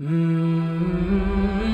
Mm-hmm.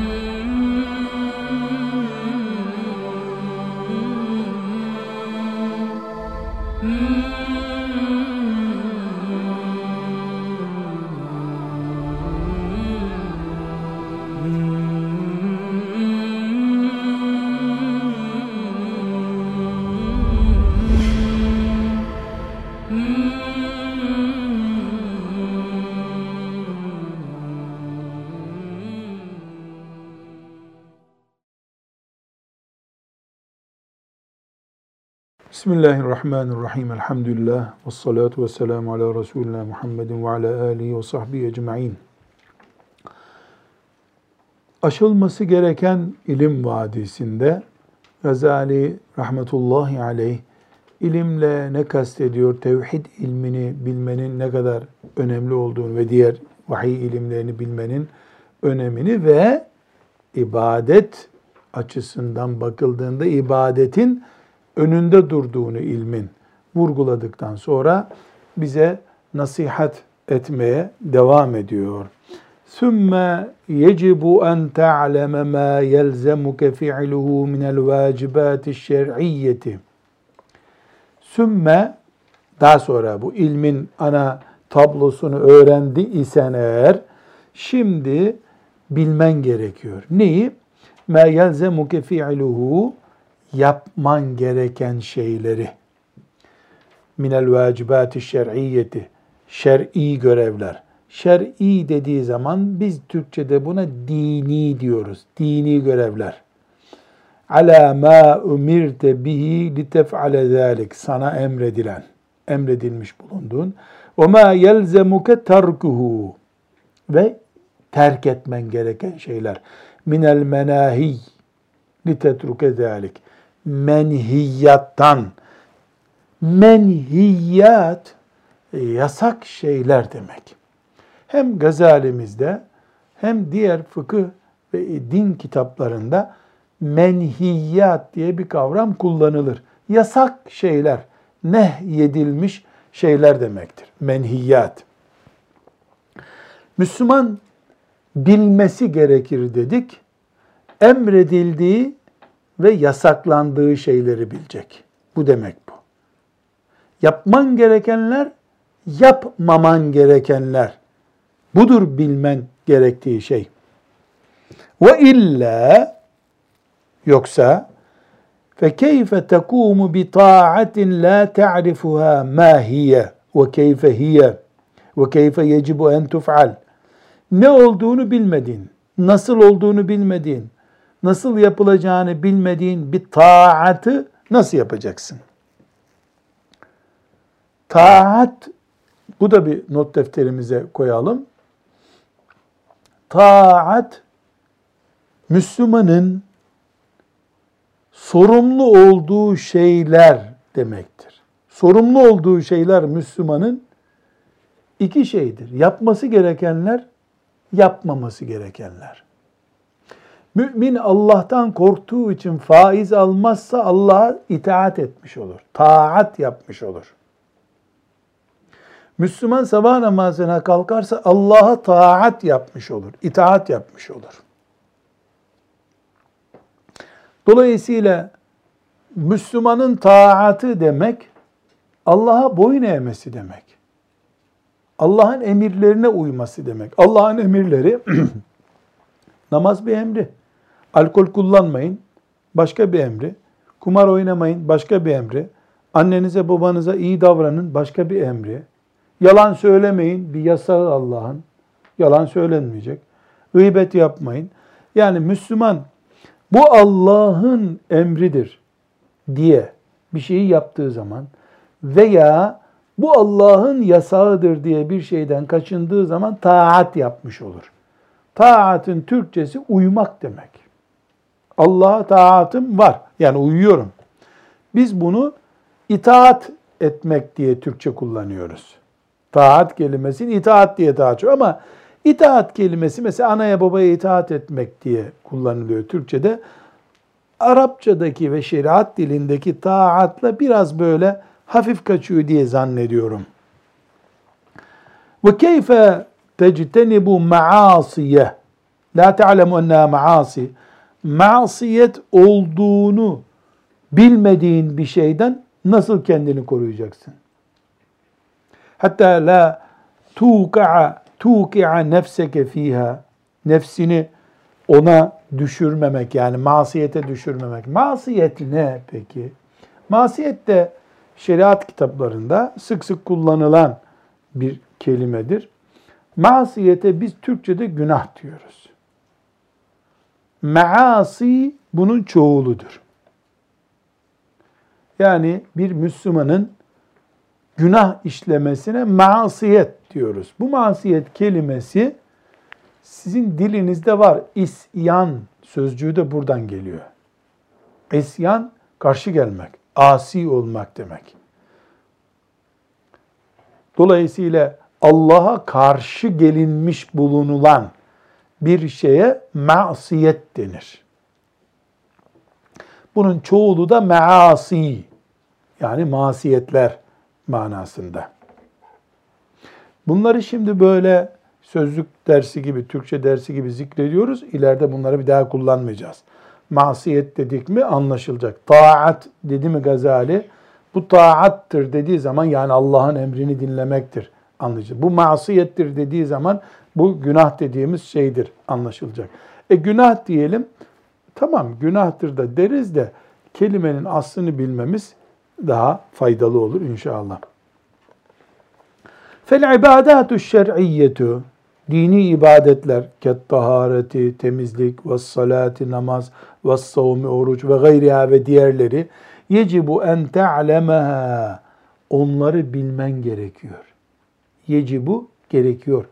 Bismillahirrahmanirrahim. Elhamdülillah. Ve salatu ve selamu ala Resulina Muhammedin ve ala alihi ve sahbihi ecma'in. Aşılması gereken ilim vadisinde Gazali rahmetullahi aleyh ilimle ne kastediyor, tevhid ilmini bilmenin ne kadar önemli olduğunu ve diğer vahiy ilimlerini bilmenin önemini ve ibadet açısından bakıldığında ibadetin önünde durduğunu ilmin vurguladıktan sonra bize nasihat etmeye devam ediyor. Sümme yecibu en te'aleme ma yelzemuke fi'luhu minel vacibati şer'iyyeti. Sümme daha sonra bu ilmin ana tablosunu öğrendi isen eğer şimdi bilmen gerekiyor. Neyi? Ma yelzemuke fi'luhu yapman gereken şeyleri minel vacibati şer'iyyeti şer'i görevler. Şer'i dediği zaman biz Türkçe'de buna dini diyoruz. Dini görevler. Ala ma umirte bihi li tef'ale zalik. Sana emredilen, emredilmiş bulunduğun. Ve ma yelzemuke terkuhu. Ve terk etmen gereken şeyler. Minel menahi li tetruke zalik menhiyattan. Menhiyat yasak şeyler demek. Hem Gazalimizde hem diğer fıkıh ve din kitaplarında menhiyat diye bir kavram kullanılır. Yasak şeyler, nehyedilmiş şeyler demektir. Menhiyat. Müslüman bilmesi gerekir dedik. Emredildiği ve yasaklandığı şeyleri bilecek. Bu demek bu. Yapman gerekenler, yapmaman gerekenler. Budur bilmen gerektiği şey. Ve illa yoksa fe keyfe tekumu bi taatin la ta'rifuha ma hiye ve keyfe hiye ve keyfe yecibu en tuf'al. Ne olduğunu bilmediğin, nasıl olduğunu bilmediğin, nasıl yapılacağını bilmediğin bir taatı nasıl yapacaksın? Taat, bu da bir not defterimize koyalım. Taat, Müslümanın sorumlu olduğu şeyler demektir. Sorumlu olduğu şeyler Müslümanın iki şeydir. Yapması gerekenler, yapmaması gerekenler. Mümin Allah'tan korktuğu için faiz almazsa Allah'a itaat etmiş olur. Taat yapmış olur. Müslüman sabah namazına kalkarsa Allah'a taat yapmış olur. itaat yapmış olur. Dolayısıyla Müslümanın taatı demek Allah'a boyun eğmesi demek. Allah'ın emirlerine uyması demek. Allah'ın emirleri namaz bir emri. Alkol kullanmayın, başka bir emri. Kumar oynamayın, başka bir emri. Annenize babanıza iyi davranın, başka bir emri. Yalan söylemeyin, bir yasağı Allah'ın. Yalan söylenmeyecek. Gıybet yapmayın. Yani Müslüman bu Allah'ın emridir diye bir şeyi yaptığı zaman veya bu Allah'ın yasağıdır diye bir şeyden kaçındığı zaman taat yapmış olur. Taatın Türkçesi uymak demek. Allah'a taatım var. Yani uyuyorum. Biz bunu itaat etmek diye Türkçe kullanıyoruz. Taat kelimesini itaat diye daha çok ama itaat kelimesi mesela anaya babaya itaat etmek diye kullanılıyor Türkçe'de. Arapçadaki ve şeriat dilindeki taatla biraz böyle hafif kaçıyor diye zannediyorum. Ve keyfe tectenibu maasiye la ta'lemu enna maasi masiyet olduğunu bilmediğin bir şeyden nasıl kendini koruyacaksın? Hatta la tuqa'a tuqi'a nefseke fiha nefsini ona düşürmemek yani masiyete düşürmemek. Masiyet ne peki? Masiyet de şeriat kitaplarında sık sık kullanılan bir kelimedir. Masiyete biz Türkçe'de günah diyoruz. Maasi bunun çoğuludur. Yani bir Müslümanın günah işlemesine masiyet diyoruz. Bu masiyet kelimesi sizin dilinizde var. İsyan sözcüğü de buradan geliyor. İsyan karşı gelmek, asi olmak demek. Dolayısıyla Allah'a karşı gelinmiş bulunulan bir şeye masiyet denir. Bunun çoğulu da maasi yani masiyetler manasında. Bunları şimdi böyle sözlük dersi gibi, Türkçe dersi gibi zikrediyoruz. İleride bunları bir daha kullanmayacağız. Masiyet dedik mi anlaşılacak. Taat dedi mi Gazali? Bu taattır dediği zaman yani Allah'ın emrini dinlemektir anlayacak. Bu masiyettir dediği zaman bu günah dediğimiz şeydir anlaşılacak. E günah diyelim. Tamam günahtır da deriz de kelimenin aslını bilmemiz daha faydalı olur inşallah. Fel ibadatu şer'iyyetu dini ibadetler ket tahareti, temizlik ve salati, namaz ve savmi, oruç ve gayriha ve diğerleri yecibu en te'lemeha onları bilmen gerekiyor. Yecibu gerekiyor.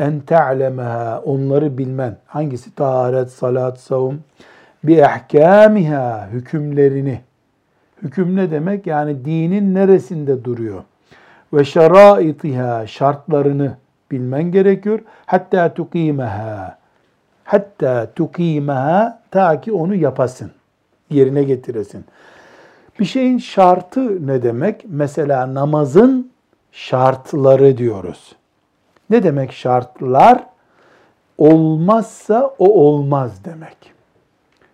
En te'lemeha onları bilmen. Hangisi? Taharet, salat, savun. Bi ehkâmiha hükümlerini. Hüküm ne demek? Yani dinin neresinde duruyor? Ve şeraitiha şartlarını bilmen gerekiyor. Hatta tukimeha. Hatta tukimeha ta ki onu yapasın. Yerine getiresin. Bir şeyin şartı ne demek? Mesela namazın şartları diyoruz. Ne demek şartlar? Olmazsa o olmaz demek.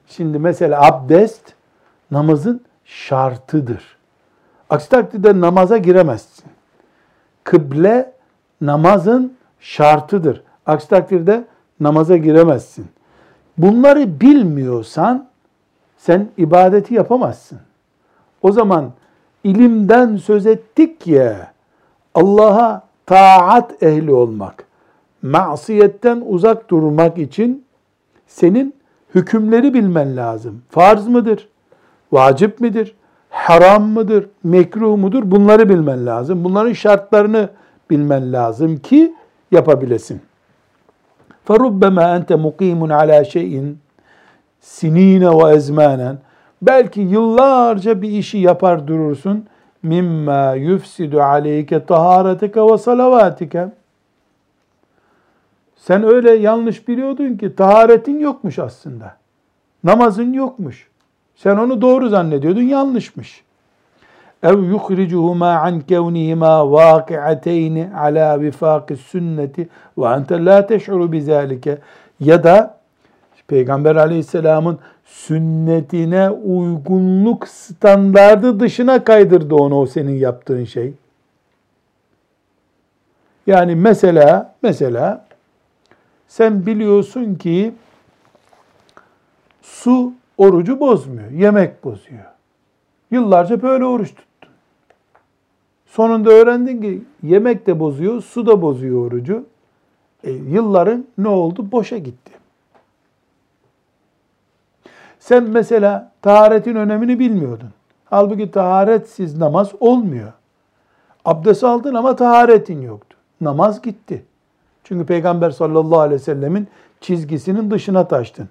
Şimdi mesela abdest namazın şartıdır. Aksi takdirde namaza giremezsin. Kıble namazın şartıdır. Aksi takdirde namaza giremezsin. Bunları bilmiyorsan sen ibadeti yapamazsın. O zaman ilimden söz ettik ya Allah'a taat ehli olmak, masiyetten uzak durmak için senin hükümleri bilmen lazım. Farz mıdır? Vacip midir? Haram mıdır? Mekruh mudur? Bunları bilmen lazım. Bunların şartlarını bilmen lazım ki yapabilesin. فَرُبَّمَا أَنْتَ مُقِيمٌ عَلَى شَيْءٍ sinine ve ezmanen belki yıllarca bir işi yapar durursun mimma yufsidu aleyke taharetike ve salavatike sen öyle yanlış biliyordun ki taharetin yokmuş aslında. Namazın yokmuş. Sen onu doğru zannediyordun, yanlışmış ev yukhricuhuma an kevnihima vaki'ateyni ala vifakis sünneti ve ente la teş'uru bizalike ya da Peygamber aleyhisselamın sünnetine uygunluk standardı dışına kaydırdı onu o senin yaptığın şey. Yani mesela mesela sen biliyorsun ki su orucu bozmuyor, yemek bozuyor. Yıllarca böyle oruç tut. Sonunda öğrendin ki yemek de bozuyor, su da bozuyor orucu. E, yılların ne oldu? Boşa gitti. Sen mesela taharetin önemini bilmiyordun. Halbuki taharetsiz namaz olmuyor. Abdest aldın ama taharetin yoktu. Namaz gitti. Çünkü Peygamber sallallahu aleyhi ve sellemin çizgisinin dışına taştın.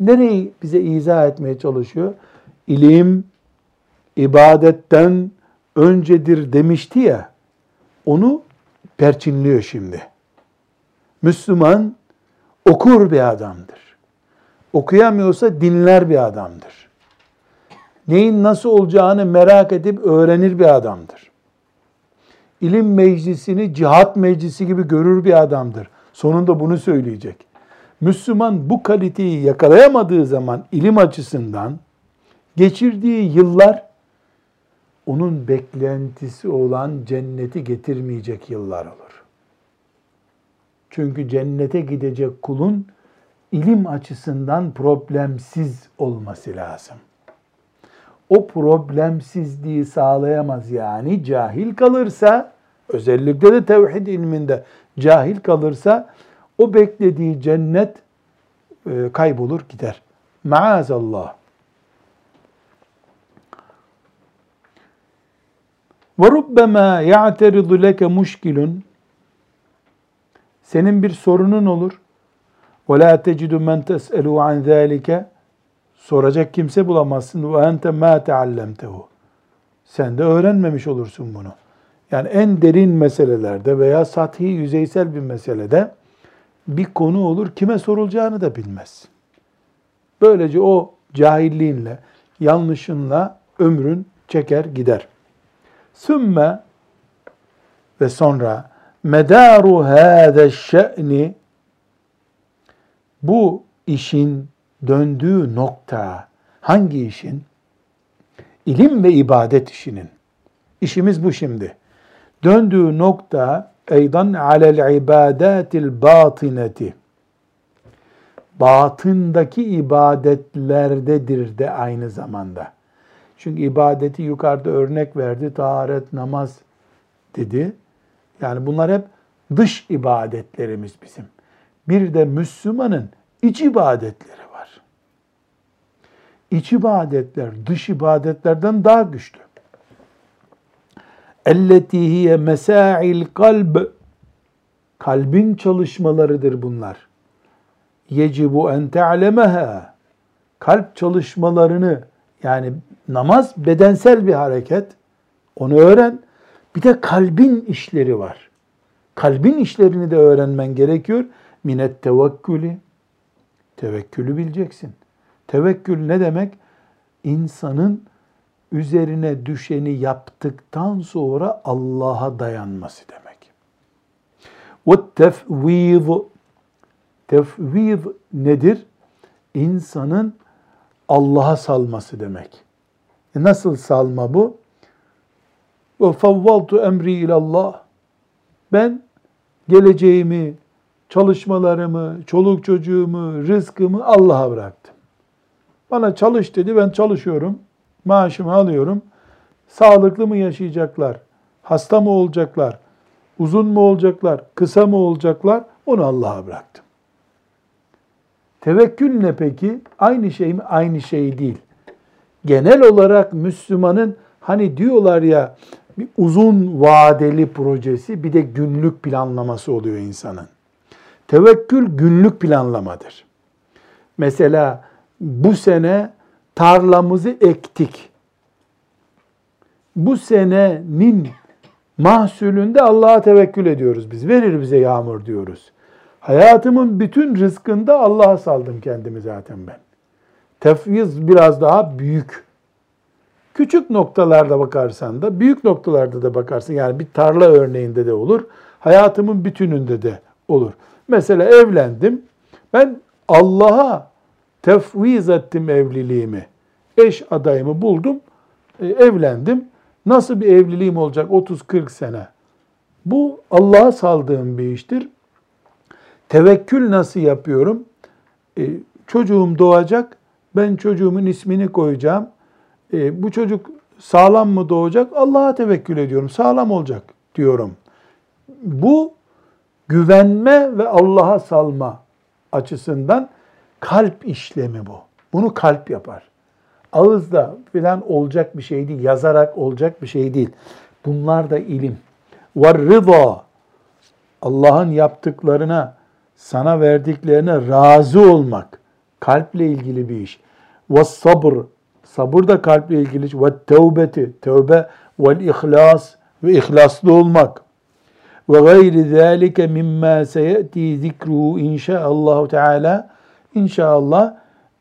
Nereyi bize izah etmeye çalışıyor? İlim, ibadetten öncedir demişti ya, onu perçinliyor şimdi. Müslüman okur bir adamdır. Okuyamıyorsa dinler bir adamdır. Neyin nasıl olacağını merak edip öğrenir bir adamdır. ilim meclisini cihat meclisi gibi görür bir adamdır. Sonunda bunu söyleyecek. Müslüman bu kaliteyi yakalayamadığı zaman ilim açısından geçirdiği yıllar onun beklentisi olan cenneti getirmeyecek yıllar olur. Çünkü cennete gidecek kulun ilim açısından problemsiz olması lazım. O problemsizliği sağlayamaz yani cahil kalırsa özellikle de tevhid ilminde cahil kalırsa o beklediği cennet e, kaybolur gider. Maazallah. Ve rubbema ya'teridu leke senin bir sorunun olur. La tecidu men tes'elu an zâlike soracak kimse bulamazsın. Ente ma teallemtehu. Sen de öğrenmemiş olursun bunu. Yani en derin meselelerde veya sathi yüzeysel bir meselede bir konu olur kime sorulacağını da bilmez. Böylece o cahilliğinle, yanlışınla ömrün çeker gider. Sümme ve sonra medaru hâze şe'ni bu işin döndüğü nokta hangi işin? İlim ve ibadet işinin. İşimiz bu şimdi. Döndüğü nokta eydan alel ibadatil batineti. Batındaki ibadetlerdedir de aynı zamanda. Çünkü ibadeti yukarıda örnek verdi. Taharet, namaz dedi. Yani bunlar hep dış ibadetlerimiz bizim. Bir de Müslümanın iç ibadetleri var. İç ibadetler dış ibadetlerden daha güçlü. Elleti hiye mesail kalb kalbin çalışmalarıdır bunlar. Yecibu en te'lemeha kalp çalışmalarını yani namaz bedensel bir hareket. Onu öğren. Bir de kalbin işleri var. Kalbin işlerini de öğrenmen gerekiyor. Minet tevekkülü. Tevekkülü bileceksin. Tevekkül ne demek? İnsanın üzerine düşeni yaptıktan sonra Allah'a dayanması demek. Ve tefviz tefviz nedir? İnsanın Allah'a salması demek. E nasıl salma bu? Ve favvaltu emri ilallah. Ben geleceğimi, çalışmalarımı, çoluk çocuğumu, rızkımı Allah'a bıraktım. Bana çalış dedi, ben çalışıyorum. Maaşımı alıyorum. Sağlıklı mı yaşayacaklar? Hasta mı olacaklar? Uzun mu olacaklar? Kısa mı olacaklar? Onu Allah'a bıraktım. Tevekkül ne peki? Aynı şey mi? Aynı şey değil. Genel olarak Müslümanın hani diyorlar ya bir uzun vadeli projesi bir de günlük planlaması oluyor insanın. Tevekkül günlük planlamadır. Mesela bu sene tarlamızı ektik. Bu senenin mahsulünde Allah'a tevekkül ediyoruz biz. Verir bize yağmur diyoruz. Hayatımın bütün rızkında Allah'a saldım kendimi zaten ben. Tefviz biraz daha büyük. Küçük noktalarda bakarsan da, büyük noktalarda da bakarsın. Yani bir tarla örneğinde de olur. Hayatımın bütününde de olur. Mesela evlendim. Ben Allah'a tefviz ettim evliliğimi. Eş adayımı buldum, e, evlendim. Nasıl bir evliliğim olacak 30-40 sene? Bu Allah'a saldığım bir iştir. Tevekkül nasıl yapıyorum? E, çocuğum doğacak, ben çocuğumun ismini koyacağım. E, bu çocuk sağlam mı doğacak? Allah'a tevekkül ediyorum, sağlam olacak diyorum. Bu güvenme ve Allah'a salma açısından kalp işlemi bu. Bunu kalp yapar. Ağızda filan olacak bir şey değil, yazarak olacak bir şey değil. Bunlar da ilim. Var rıza. Allah'ın yaptıklarına sana verdiklerine razı olmak kalple ilgili bir iş. Ve sabır, sabır da kalple ilgili iş. Ve tevbeti, tevbe ve ihlas ve ihlaslı olmak Ve gayri zâlike mimma seyeti zikruhu inşaallahu teala. İnşallah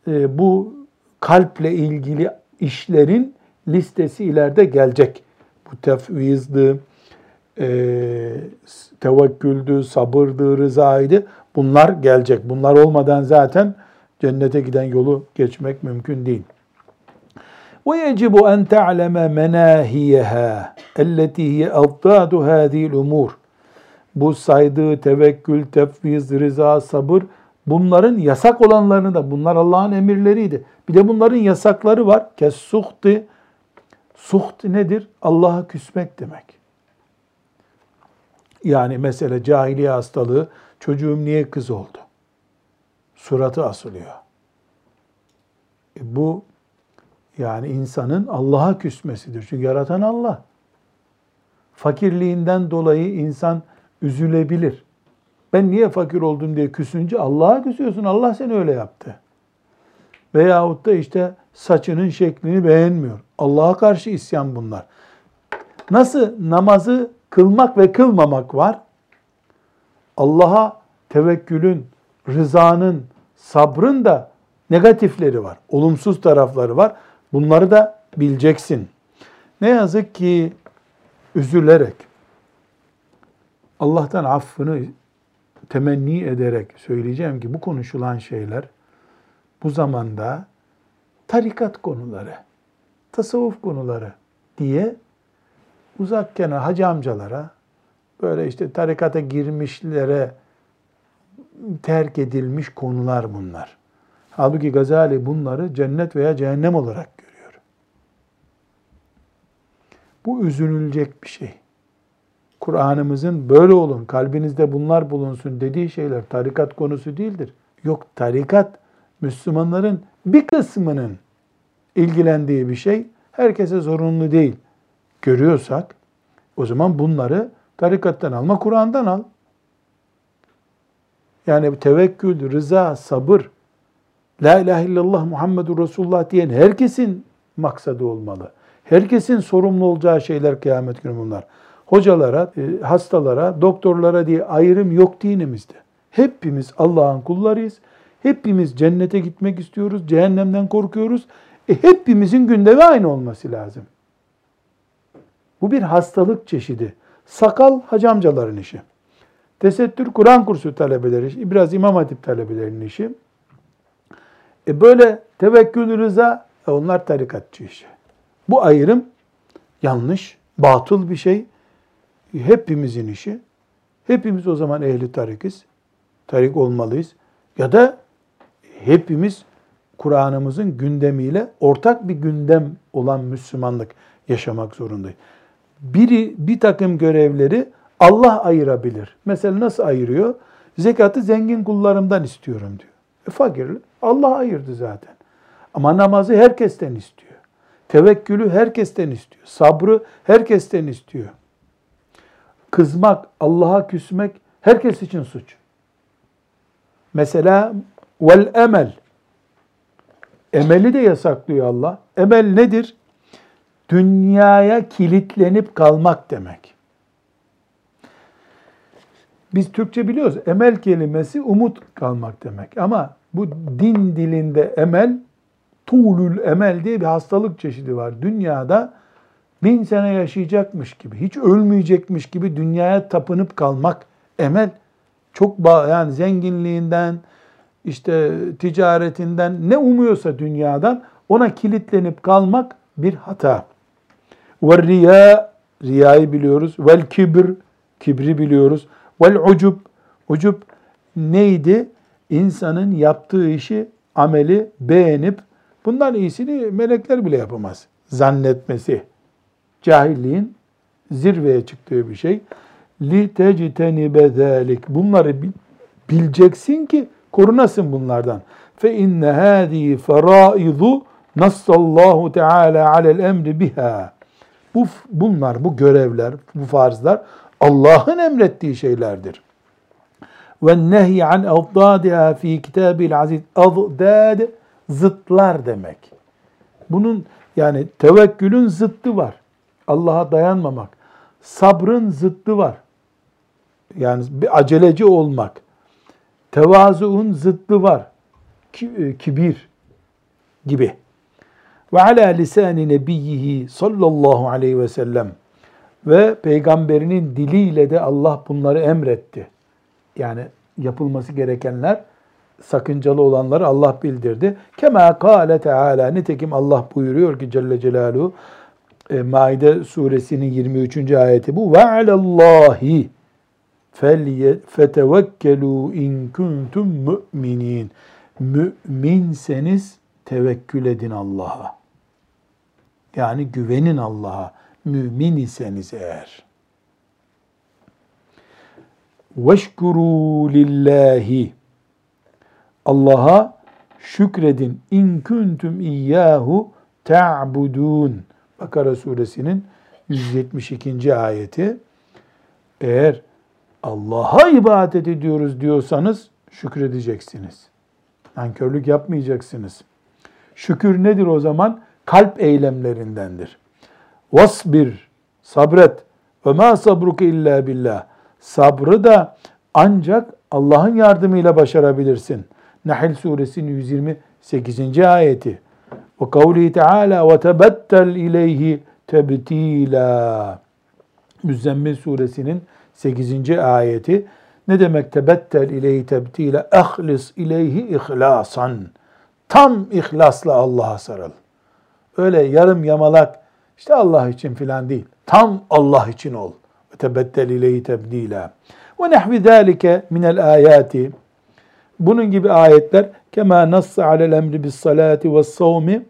e, bu kalple ilgili işlerin listesi ileride gelecek. Bu tefvizdi, e, tevekküldü, sabırdı, rızaydı. Bunlar gelecek. Bunlar olmadan zaten cennete giden yolu geçmek mümkün değil. ويجب أن تعلم مناهيها التي هي أضداد هذه الأمور bu saydığı tevekkül, tefviz, rıza, sabır bunların yasak olanlarını da bunlar Allah'ın emirleriydi. Bir de bunların yasakları var. Kes suhti. Suht nedir? Allah'a küsmek demek. Yani mesela cahiliye hastalığı çocuğum niye kız oldu? Suratı asılıyor. E bu yani insanın Allah'a küsmesidir. Çünkü yaratan Allah. Fakirliğinden dolayı insan üzülebilir. Ben niye fakir oldum diye küsünce Allah'a küsüyorsun. Allah seni öyle yaptı. Veyahut da işte saçının şeklini beğenmiyor. Allah'a karşı isyan bunlar. Nasıl namazı kılmak ve kılmamak var? Allah'a tevekkülün, rızanın, sabrın da negatifleri var. Olumsuz tarafları var. Bunları da bileceksin. Ne yazık ki üzülerek, Allah'tan affını temenni ederek söyleyeceğim ki bu konuşulan şeyler bu zamanda tarikat konuları, tasavvuf konuları diye uzak kenar hacı amcalara, böyle işte tarikata girmişlere terk edilmiş konular bunlar. Halbuki Gazali bunları cennet veya cehennem olarak görüyor. Bu üzünülecek bir şey. Kur'an'ımızın böyle olun, kalbinizde bunlar bulunsun dediği şeyler tarikat konusu değildir. Yok tarikat Müslümanların bir kısmının ilgilendiği bir şey herkese zorunlu değil. Görüyorsak o zaman bunları tarikattan alma, Kur'an'dan al. Yani tevekkül, rıza, sabır, La ilahe illallah Muhammedur Resulullah diyen herkesin maksadı olmalı. Herkesin sorumlu olacağı şeyler kıyamet günü bunlar. Hocalara, e, hastalara, doktorlara diye ayrım yok dinimizde. Hepimiz Allah'ın kullarıyız. Hepimiz cennete gitmek istiyoruz. Cehennemden korkuyoruz. E, hepimizin gündemi aynı olması lazım. Bu bir hastalık çeşidi. Sakal hacamcaların işi. Tesettür Kur'an kursu talebeleri işi. Biraz İmam Hatip talebelerinin işi. E böyle tevekkül rıza e onlar tarikatçı işi. Bu ayrım yanlış, batıl bir şey. Hepimizin işi. Hepimiz o zaman ehli tarikiz. Tarik olmalıyız. Ya da hepimiz Kur'an'ımızın gündemiyle ortak bir gündem olan Müslümanlık yaşamak zorundayız. Biri bir takım görevleri Allah ayırabilir. Mesela nasıl ayırıyor? Zekatı zengin kullarımdan istiyorum diyor. E fakirli Allah ayırdı zaten. Ama namazı herkesten istiyor. Tevekkülü herkesten istiyor. Sabrı herkesten istiyor. Kızmak, Allah'a küsmek herkes için suç. Mesela vel emel. Emeli de yasaklıyor Allah. Emel nedir? Dünyaya kilitlenip kalmak demek. Biz Türkçe biliyoruz. Emel kelimesi umut kalmak demek. Ama bu din dilinde emel, tuğlül emel diye bir hastalık çeşidi var. Dünyada bin sene yaşayacakmış gibi, hiç ölmeyecekmiş gibi dünyaya tapınıp kalmak emel. Çok bağ, yani zenginliğinden, işte ticaretinden ne umuyorsa dünyadan ona kilitlenip kalmak bir hata. Ve riya, riyayı biliyoruz. Vel kibir, kibri biliyoruz. Vel ucub, ucub neydi? İnsanın yaptığı işi, ameli beğenip bundan iyisini melekler bile yapamaz. Zannetmesi. Cahilliğin zirveye çıktığı bir şey. Li tectenibe zalik. Bunları bileceksin ki korunasın bunlardan. Fe inne hadi faraizu nassallahu teala alel emri biha. Bu bunlar, bu görevler, bu farzlar Allah'ın emrettiği şeylerdir. Ve nehy an avdadiha fi kitabil aziz. Avdad zıtlar demek. Bunun yani tevekkülün zıttı var. Allah'a dayanmamak. Sabrın zıttı var. Yani bir aceleci olmak. Tevazuun zıttı var. E, kibir gibi. Ve ala lisani nebiyyihi sallallahu aleyhi ve sellem ve peygamberinin diliyle de Allah bunları emretti. Yani yapılması gerekenler sakıncalı olanları Allah bildirdi. Kema kâle teâlâ. Nitekim Allah buyuruyor ki Celle Celaluhu e, Maide suresinin 23. ayeti bu. Ve alallâhi fetevekkelu in kuntum mu'minin. Müminseniz tevekkül edin Allah'a. Yani güvenin Allah'a. Mümin iseniz eğer. Veşkuru lillahi. Allah'a şükredin. İn kuntum iyyahu ta'budun. Bakara suresinin 172. ayeti. Eğer Allah'a ibadet ediyoruz diyorsanız şükredeceksiniz. Nankörlük yapmayacaksınız. Şükür nedir o zaman? Kalp eylemlerindendir. Vasbir, sabret. Ve ma sabruke illa billah. Sabrı da ancak Allah'ın yardımıyla başarabilirsin. Nahl suresinin 128. ayeti. Ve kavlihi teala ve tebettel ileyhi tebtila. Müzzemmil suresinin 8. ayeti. Ne demek tebettel ileyhi tebtila? Ehlis ileyhi ihlasan. Tam ihlasla Allah'a sarıl. Öyle yarım yamalak işte Allah için filan değil. Tam Allah için ol. Ve tebettel ileyhi tebdila. Ve nehvi zâlike minel âyâti. Bunun gibi ayetler kema nassa alel emri bis salati ve savmi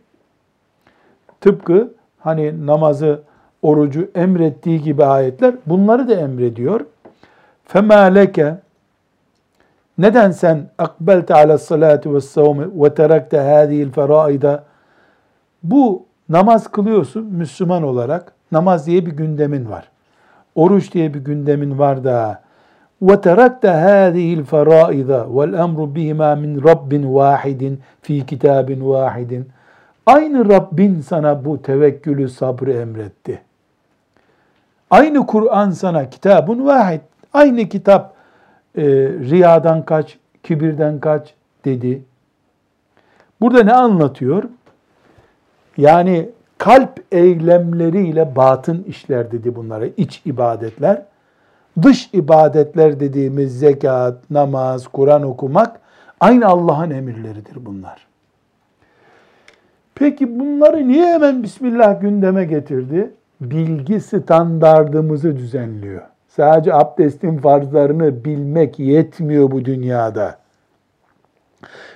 tıpkı hani namazı, orucu emrettiği gibi ayetler bunları da emrediyor. Fema leke neden sen akbelte ala salati ve savmi ve terakte hâzihil feraida bu namaz kılıyorsun Müslüman olarak. Namaz diye bir gündemin var. Oruç diye bir gündemin var da وَتَرَكْتَ هَذِهِ الْفَرَائِضَ وَالْأَمْرُ بِهِمَا مِنْ رَبٍّ وَاحِدٍ ف۪ي كِتَابٍ وَاحِدٍ Aynı Rabbin sana bu tevekkülü, sabrı emretti. Aynı Kur'an sana kitabun vahid. Aynı kitap e, riyadan kaç, kibirden kaç dedi. Burada ne anlatıyor? Yani kalp eylemleriyle batın işler dedi bunlara, iç ibadetler. Dış ibadetler dediğimiz zekat, namaz, Kur'an okumak aynı Allah'ın emirleridir bunlar. Peki bunları niye hemen Bismillah gündeme getirdi? Bilgi standardımızı düzenliyor. Sadece abdestin farzlarını bilmek yetmiyor bu dünyada.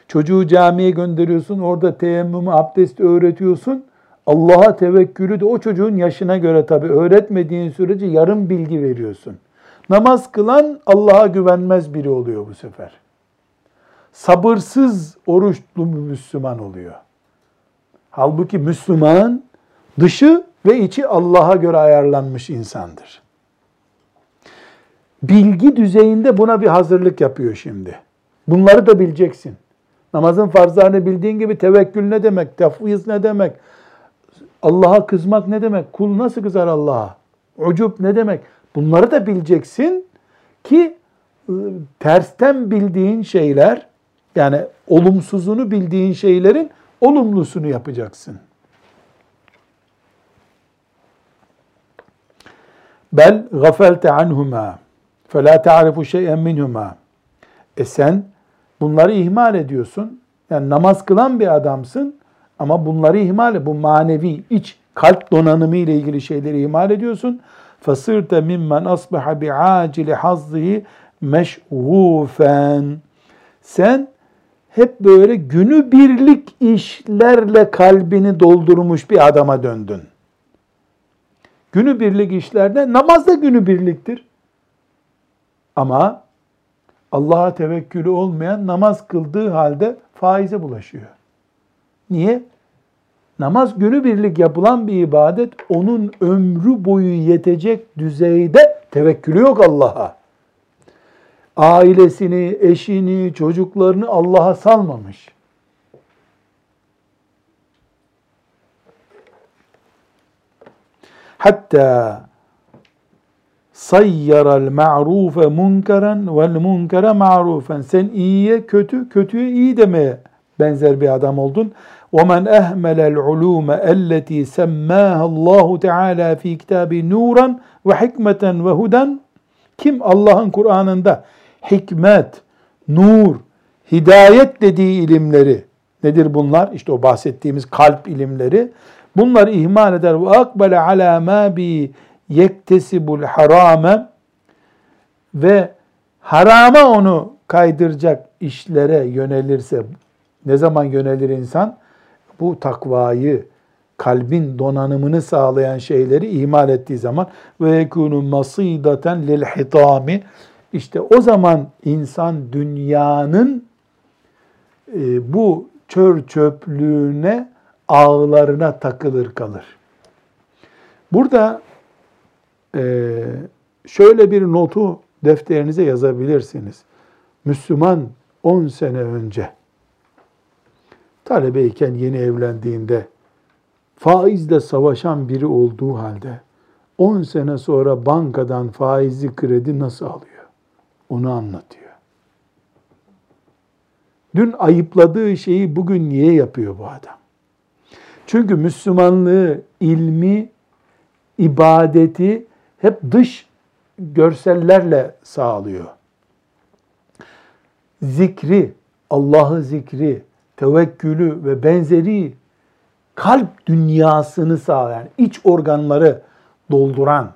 Çocuğu camiye gönderiyorsun, orada teyemmümü, abdesti öğretiyorsun. Allah'a tevekkülü de o çocuğun yaşına göre tabi öğretmediğin sürece yarım bilgi veriyorsun. Namaz kılan Allah'a güvenmez biri oluyor bu sefer. Sabırsız oruçlu Müslüman oluyor. Halbuki Müslüman dışı ve içi Allah'a göre ayarlanmış insandır. Bilgi düzeyinde buna bir hazırlık yapıyor şimdi. Bunları da bileceksin. Namazın farzlarını bildiğin gibi tevekkül ne demek, tefviz ne demek, Allah'a kızmak ne demek, kul nasıl kızar Allah'a, ucup ne demek, bunları da bileceksin ki ıı, tersten bildiğin şeyler, yani olumsuzunu bildiğin şeylerin olumlusunu yapacaksın. Bel gafelte anhuma fela ta'rifu şey'en minhuma. E sen bunları ihmal ediyorsun. Yani namaz kılan bir adamsın ama bunları ihmal bu manevi iç kalp donanımı ile ilgili şeyleri ihmal ediyorsun. Mimmen asbaha bi acili hazzihi meşgufen. Sen hep böyle günü birlik işlerle kalbini doldurmuş bir adama döndün. Günü birlik işlerde namaz da günü birliktir. Ama Allah'a tevekkülü olmayan namaz kıldığı halde faize bulaşıyor. Niye? Namaz günü birlik yapılan bir ibadet onun ömrü boyu yetecek düzeyde tevekkülü yok Allah'a. Ailesini, eşini, çocuklarını Allah'a salmamış. Hatta sayyaral ma'rufe munkeren vel munkere ma'rufen. Sen iyiye kötü, kötüye iyi demeye benzer bir adam oldun. وَمَنْ أَهْمَلَ الْعُلُومَ اَلَّتِي سَمَّاهَا اللّٰهُ تَعَالَى ف۪ي كِتَابِ نُورًا وَحِكْمَةً وَهُدًا Kim Allah'ın Kur'an'ında hikmet, nur, hidayet dediği ilimleri, nedir bunlar? İşte o bahsettiğimiz kalp ilimleri. Bunları ihmal eder. Ve akbele ala ma bi yektesibul harame ve harama onu kaydıracak işlere yönelirse ne zaman yönelir insan? Bu takvayı, kalbin donanımını sağlayan şeyleri ihmal ettiği zaman ve yekunu masidaten lil hitami işte o zaman insan dünyanın e, bu çör çöplüğüne ağlarına takılır kalır. Burada e, şöyle bir notu defterinize yazabilirsiniz. Müslüman 10 sene önce talebeyken yeni evlendiğinde faizle savaşan biri olduğu halde 10 sene sonra bankadan faizli kredi nasıl alıyor? Onu anlatıyor. Dün ayıpladığı şeyi bugün niye yapıyor bu adam? Çünkü Müslümanlığı, ilmi, ibadeti hep dış görsellerle sağlıyor. Zikri, Allah'ı zikri, tevekkülü ve benzeri kalp dünyasını sağlayan, iç organları dolduran,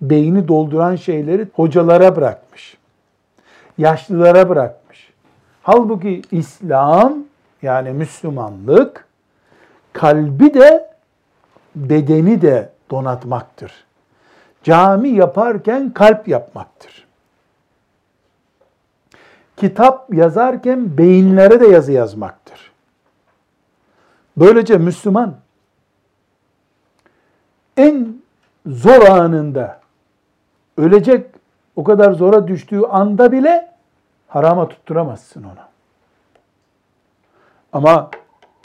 beyni dolduran şeyleri hocalara bırakmış. Yaşlılara bırakmış. Halbuki İslam yani Müslümanlık kalbi de bedeni de donatmaktır. Cami yaparken kalp yapmaktır. Kitap yazarken beyinlere de yazı yazmaktır. Böylece Müslüman en zor anında ölecek o kadar zora düştüğü anda bile harama tutturamazsın onu. Ama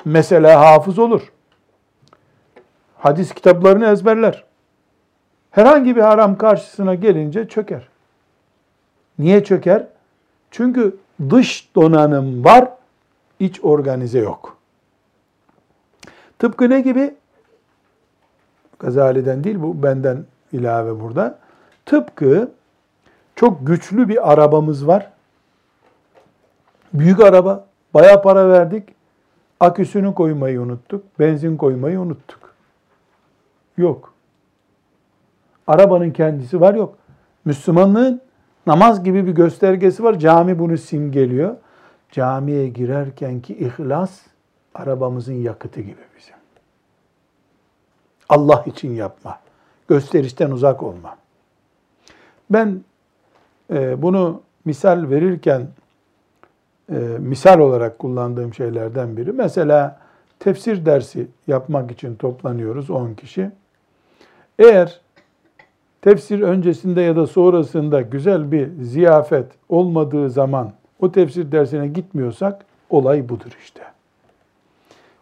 mesela hafız olur. Hadis kitaplarını ezberler. Herhangi bir haram karşısına gelince çöker. Niye çöker? Çünkü dış donanım var, iç organize yok. Tıpkı ne gibi? Gazali'den değil bu benden ilave burada. Tıpkı çok güçlü bir arabamız var. Büyük araba, baya para verdik. Aküsünü koymayı unuttuk, benzin koymayı unuttuk. Yok. Arabanın kendisi var yok. Müslümanlığın namaz gibi bir göstergesi var. Cami bunu simgeliyor. Camiye girerken ki ihlas arabamızın yakıtı gibi bizim. Allah için yapma. Gösterişten uzak olma. Ben e, bunu misal verirken e, misal olarak kullandığım şeylerden biri. Mesela tefsir dersi yapmak için toplanıyoruz 10 kişi. Eğer tefsir öncesinde ya da sonrasında güzel bir ziyafet olmadığı zaman o tefsir dersine gitmiyorsak olay budur işte.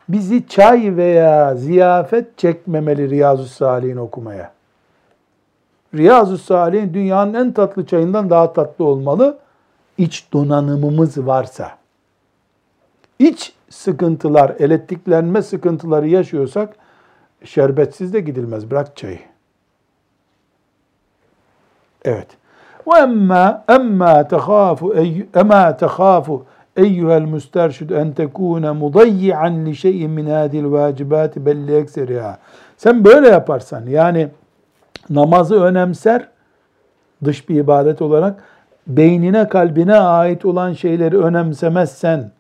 Bizi çay veya ziyafet çekmemeli Riyazu Salih'in okumaya. Riyazu Salih'in dünyanın en tatlı çayından daha tatlı olmalı. İç donanımımız varsa. İç sıkıntılar, elektriklenme sıkıntıları yaşıyorsak şerbetsiz de gidilmez. Bırak çayı. Evet. Ve emma emma tehafu emma tehafu eyyuhel müsterşid en tekune mudayyi'an li şey'in min hadil vacibati belli ekseriha. Sen böyle yaparsan yani namazı önemser dış bir ibadet olarak beynine kalbine ait olan şeyleri önemsemezsen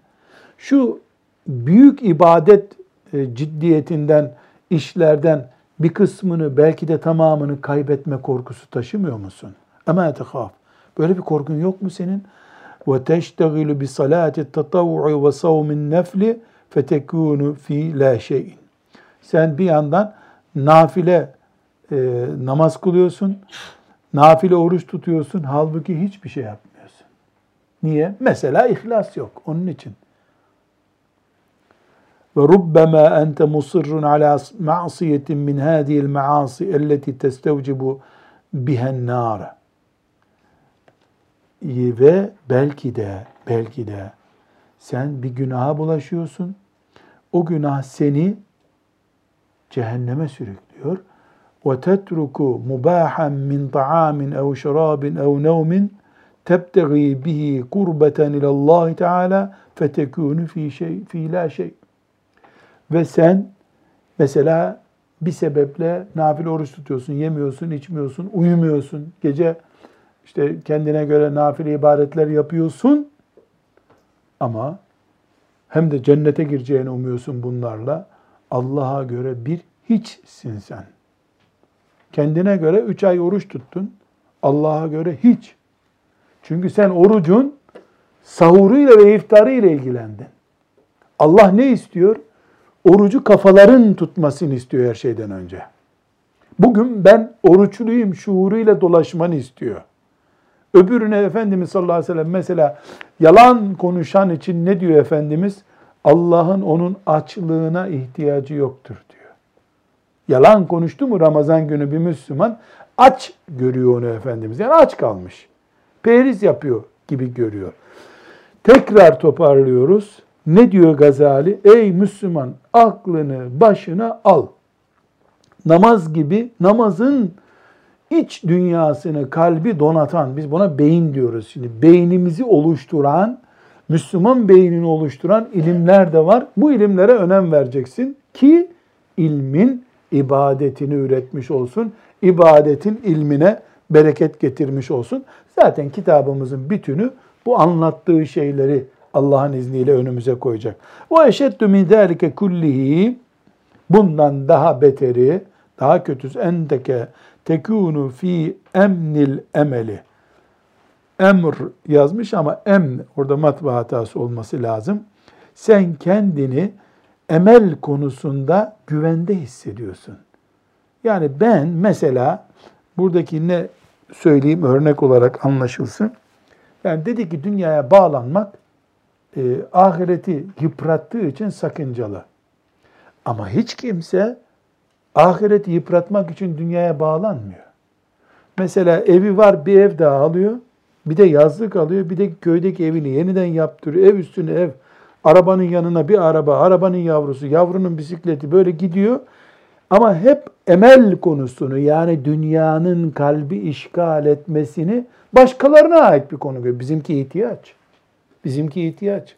şu büyük ibadet e, ciddiyetinden işlerden bir kısmını belki de tamamını kaybetme korkusu taşımıyor musun? Ama tehaf. Böyle bir korkun yok mu senin? Ve teştegilu bi salati tatavvu'i ve savmin nefli fetekunu fi la şeyin. Sen bir yandan nafile e, namaz kılıyorsun, nafile oruç tutuyorsun, halbuki hiçbir şey yapmıyorsun. Niye? Mesela ihlas yok, onun için ve rubbema ente musirrun ala ma'siyetin min hadihi'l ma'asi elleti testevcibu bihen nar. Ve belki de belki de sen bir günaha bulaşıyorsun. O günah seni cehenneme sürüklüyor. Ve tetruku mubahan min ta'amin ev şarabin ev nevmin tebtegi bihi kurbeten ilallahi teala fetekûnü fi şey fi la şey.'' Ve sen mesela bir sebeple nafile oruç tutuyorsun, yemiyorsun, içmiyorsun, uyumuyorsun. Gece işte kendine göre nafile ibadetler yapıyorsun ama hem de cennete gireceğini umuyorsun bunlarla. Allah'a göre bir hiçsin sen. Kendine göre üç ay oruç tuttun. Allah'a göre hiç. Çünkü sen orucun sahuruyla ve iftarıyla ilgilendin. Allah ne istiyor? Orucu kafaların tutmasını istiyor her şeyden önce. Bugün ben oruçluyum şuuruyla dolaşmanı istiyor. Öbürüne Efendimiz sallallahu aleyhi ve sellem mesela yalan konuşan için ne diyor Efendimiz? Allah'ın onun açlığına ihtiyacı yoktur diyor. Yalan konuştu mu Ramazan günü bir Müslüman aç görüyor onu Efendimiz. Yani aç kalmış. Periz yapıyor gibi görüyor. Tekrar toparlıyoruz. Ne diyor Gazali? Ey Müslüman aklını başına al. Namaz gibi namazın iç dünyasını, kalbi donatan, biz buna beyin diyoruz şimdi. Beynimizi oluşturan, Müslüman beynini oluşturan ilimler de var. Bu ilimlere önem vereceksin ki ilmin ibadetini üretmiş olsun. İbadetin ilmine bereket getirmiş olsun. Zaten kitabımızın bütünü bu anlattığı şeyleri Allah'ın izniyle önümüze koyacak. Ve eşeddü min zâlike kullihi bundan daha beteri, daha kötüsü endeke tekunu fi emnil emeli. Emr yazmış ama em orada matbaa hatası olması lazım. Sen kendini emel konusunda güvende hissediyorsun. Yani ben mesela buradaki ne söyleyeyim örnek olarak anlaşılsın. Yani dedi ki dünyaya bağlanmak e, ahireti yıprattığı için sakıncalı. Ama hiç kimse ahireti yıpratmak için dünyaya bağlanmıyor. Mesela evi var bir ev daha alıyor. Bir de yazlık alıyor. Bir de köydeki evini yeniden yaptırıyor. Ev üstüne ev. Arabanın yanına bir araba, arabanın yavrusu, yavrunun bisikleti böyle gidiyor. Ama hep emel konusunu yani dünyanın kalbi işgal etmesini başkalarına ait bir konu görüyor. Bizimki ihtiyaç. Bizimki ihtiyaç.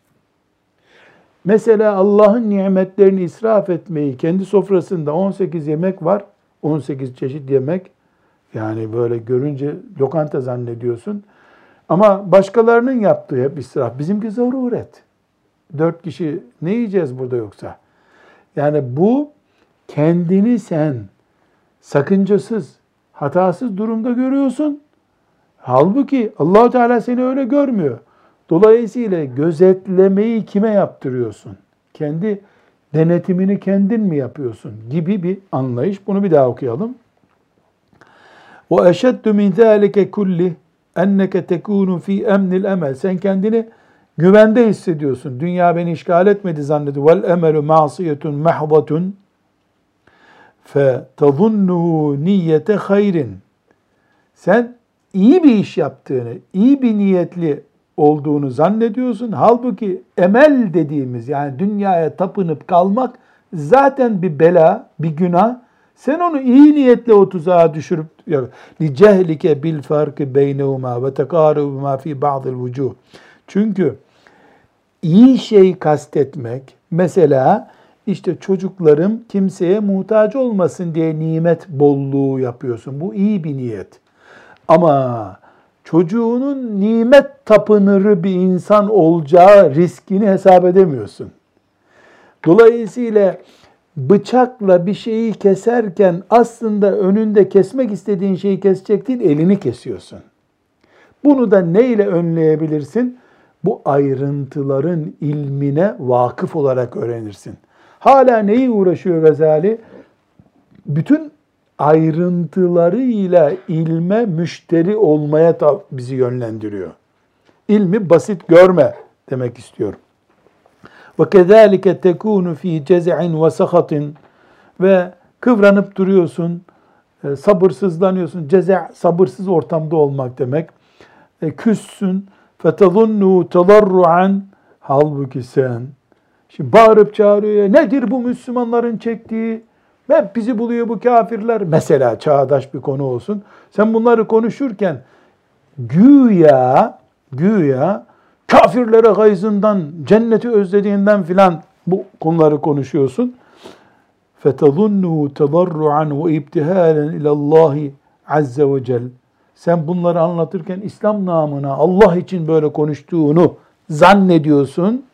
Mesela Allah'ın nimetlerini israf etmeyi, kendi sofrasında 18 yemek var, 18 çeşit yemek. Yani böyle görünce lokanta zannediyorsun. Ama başkalarının yaptığı hep israf. Bizimki zaruret. Dört kişi ne yiyeceğiz burada yoksa? Yani bu kendini sen sakıncasız, hatasız durumda görüyorsun. Halbuki allah Teala seni öyle görmüyor. Dolayısıyla gözetlemeyi kime yaptırıyorsun? Kendi denetimini kendin mi yapıyorsun? Gibi bir anlayış. Bunu bir daha okuyalım. Ve eşeddu min zâlike kulli enneke tekûnu fi emnil emel. Sen kendini güvende hissediyorsun. Dünya beni işgal etmedi zannediyor. Vel emelu ma'siyetun mahbatun fe tazunnuhu niyete hayrin. Sen iyi bir iş yaptığını, iyi bir niyetli olduğunu zannediyorsun. Halbuki emel dediğimiz yani dünyaya tapınıp kalmak zaten bir bela, bir günah. Sen onu iyi niyetle o tuzağa düşürüp li cehlike bil farkı beynehuma ve tekarubuma fi ba'dil vucuh. Çünkü iyi şey kastetmek mesela işte çocuklarım kimseye muhtaç olmasın diye nimet bolluğu yapıyorsun. Bu iyi bir niyet. Ama çocuğunun nimet tapınırı bir insan olacağı riskini hesap edemiyorsun. Dolayısıyla bıçakla bir şeyi keserken aslında önünde kesmek istediğin şeyi kesecek değil, elini kesiyorsun. Bunu da neyle önleyebilirsin? Bu ayrıntıların ilmine vakıf olarak öğrenirsin. Hala neyi uğraşıyor Gazali? Bütün ayrıntılarıyla ilme müşteri olmaya bizi yönlendiriyor. İlmi basit görme demek istiyorum. Ve kezalike tekunu fi cez'in ve sahatin ve kıvranıp duruyorsun, e, sabırsızlanıyorsun. Ceze sabırsız ortamda olmak demek. E, küssün fetezunnu tedarruan Halbuki sen şimdi bağırıp çağırıyor ya nedir bu Müslümanların çektiği? Hep bizi buluyor bu kafirler. Mesela çağdaş bir konu olsun. Sen bunları konuşurken güya güya kafirlere gayzından, cenneti özlediğinden filan bu konuları konuşuyorsun. فَتَظُنُّهُ تَضَرُّعًا وَاِبْتِهَالًا اِلَى اللّٰهِ عَزَّ وَجَلَّ Sen bunları anlatırken İslam namına Allah için böyle konuştuğunu zannediyorsun.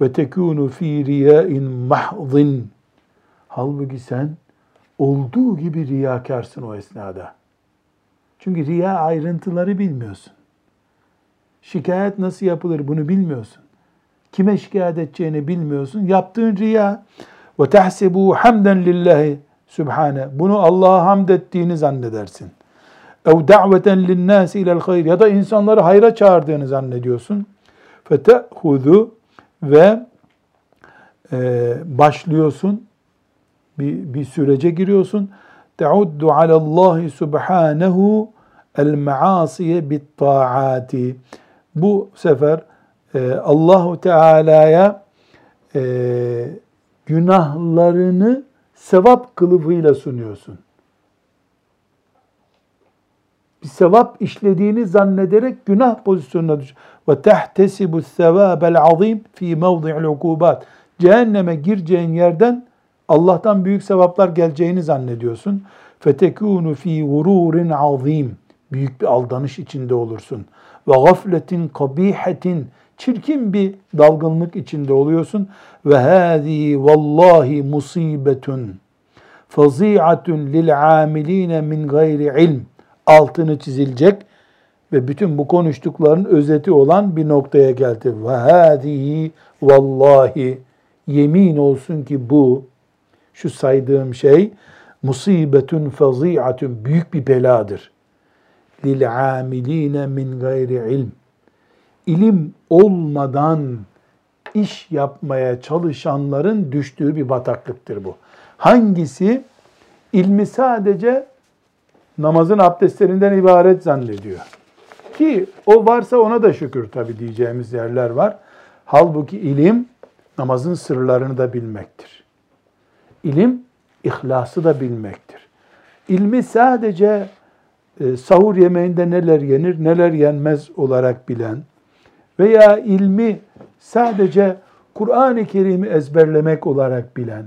Ve tekunu fi riyain mahdin. Halbuki sen olduğu gibi riyakarsın o esnada. Çünkü riya ayrıntıları bilmiyorsun. Şikayet nasıl yapılır bunu bilmiyorsun. Kime şikayet edeceğini bilmiyorsun. Yaptığın riya ve tahsibu hamden lillahi subhane. Bunu Allah'a hamd ettiğini zannedersin. Ev da'veten linnâsi ilel hayr ya da insanları hayra çağırdığını zannediyorsun. Fetehuzu ve e, başlıyorsun. Bir, bir sürece giriyorsun. Teuddu alallahi subhanehu el maasiye bit taati. Bu sefer e, Allahu Teala'ya e, günahlarını sevap kılıfıyla sunuyorsun. Bir sevap işlediğini zannederek günah pozisyonuna düş. Ve tehtesibu sevabel azim fi mevdi'il ukubat. Cehenneme gireceğin yerden Allah'tan büyük sevaplar geleceğini zannediyorsun. Fetekunu fi gururin azim. Büyük bir aldanış içinde olursun. Ve gafletin kabihetin çirkin bir dalgınlık içinde oluyorsun. Ve hâzî vallahi musibetun fazi'atun lil amiline min gayri ilm altını çizilecek ve bütün bu konuştukların özeti olan bir noktaya geldi. Ve hâzihi vallahi yemin olsun ki bu şu saydığım şey musibetun fazi'atun büyük bir beladır. Lil amiline min gayri ilm ilim olmadan iş yapmaya çalışanların düştüğü bir bataklıktır bu. Hangisi ilmi sadece namazın abdestlerinden ibaret zannediyor. Ki o varsa ona da şükür tabi diyeceğimiz yerler var. Halbuki ilim namazın sırlarını da bilmektir. İlim ihlası da bilmektir. İlmi sadece e, sahur yemeğinde neler yenir, neler yenmez olarak bilen, veya ilmi sadece Kur'an-ı Kerim'i ezberlemek olarak bilen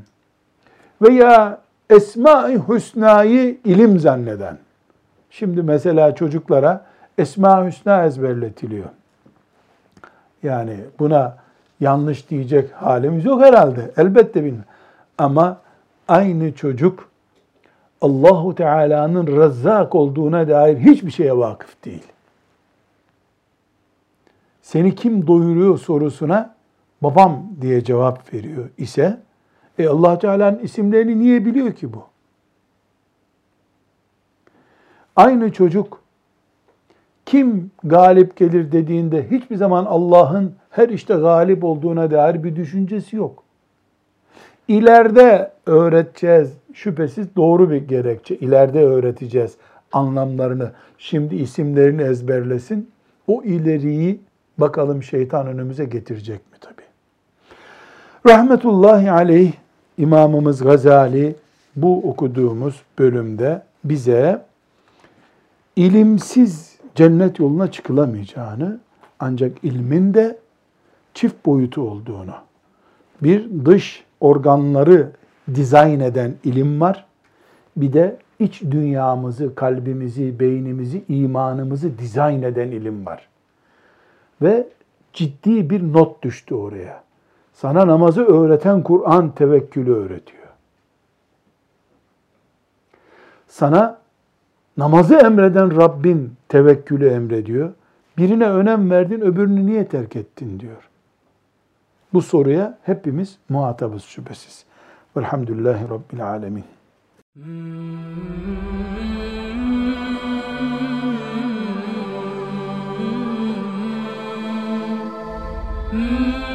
veya Esma-i Hüsna'yı ilim zanneden. Şimdi mesela çocuklara Esma-i Hüsna ezberletiliyor. Yani buna yanlış diyecek halimiz yok herhalde. Elbette bilmem. Ama aynı çocuk Allahu Teala'nın Rezzak olduğuna dair hiçbir şeye vakıf değil seni kim doyuruyor sorusuna babam diye cevap veriyor ise e Allah Teala'nın isimlerini niye biliyor ki bu? Aynı çocuk kim galip gelir dediğinde hiçbir zaman Allah'ın her işte galip olduğuna dair bir düşüncesi yok. İleride öğreteceğiz şüphesiz doğru bir gerekçe. İleride öğreteceğiz anlamlarını. Şimdi isimlerini ezberlesin. O ileriyi Bakalım şeytan önümüze getirecek mi tabi. Rahmetullahi aleyh İmamımız Gazali bu okuduğumuz bölümde bize ilimsiz cennet yoluna çıkılamayacağını ancak ilmin de çift boyutu olduğunu, bir dış organları dizayn eden ilim var, bir de iç dünyamızı, kalbimizi, beynimizi, imanımızı dizayn eden ilim var ve ciddi bir not düştü oraya. Sana namazı öğreten Kur'an tevekkülü öğretiyor. Sana namazı emreden Rabbin tevekkülü emrediyor. Birine önem verdin, öbürünü niye terk ettin diyor. Bu soruya hepimiz muhatabız şüphesiz. Velhamdülillahi Rabbil Alemin. Mm-hmm.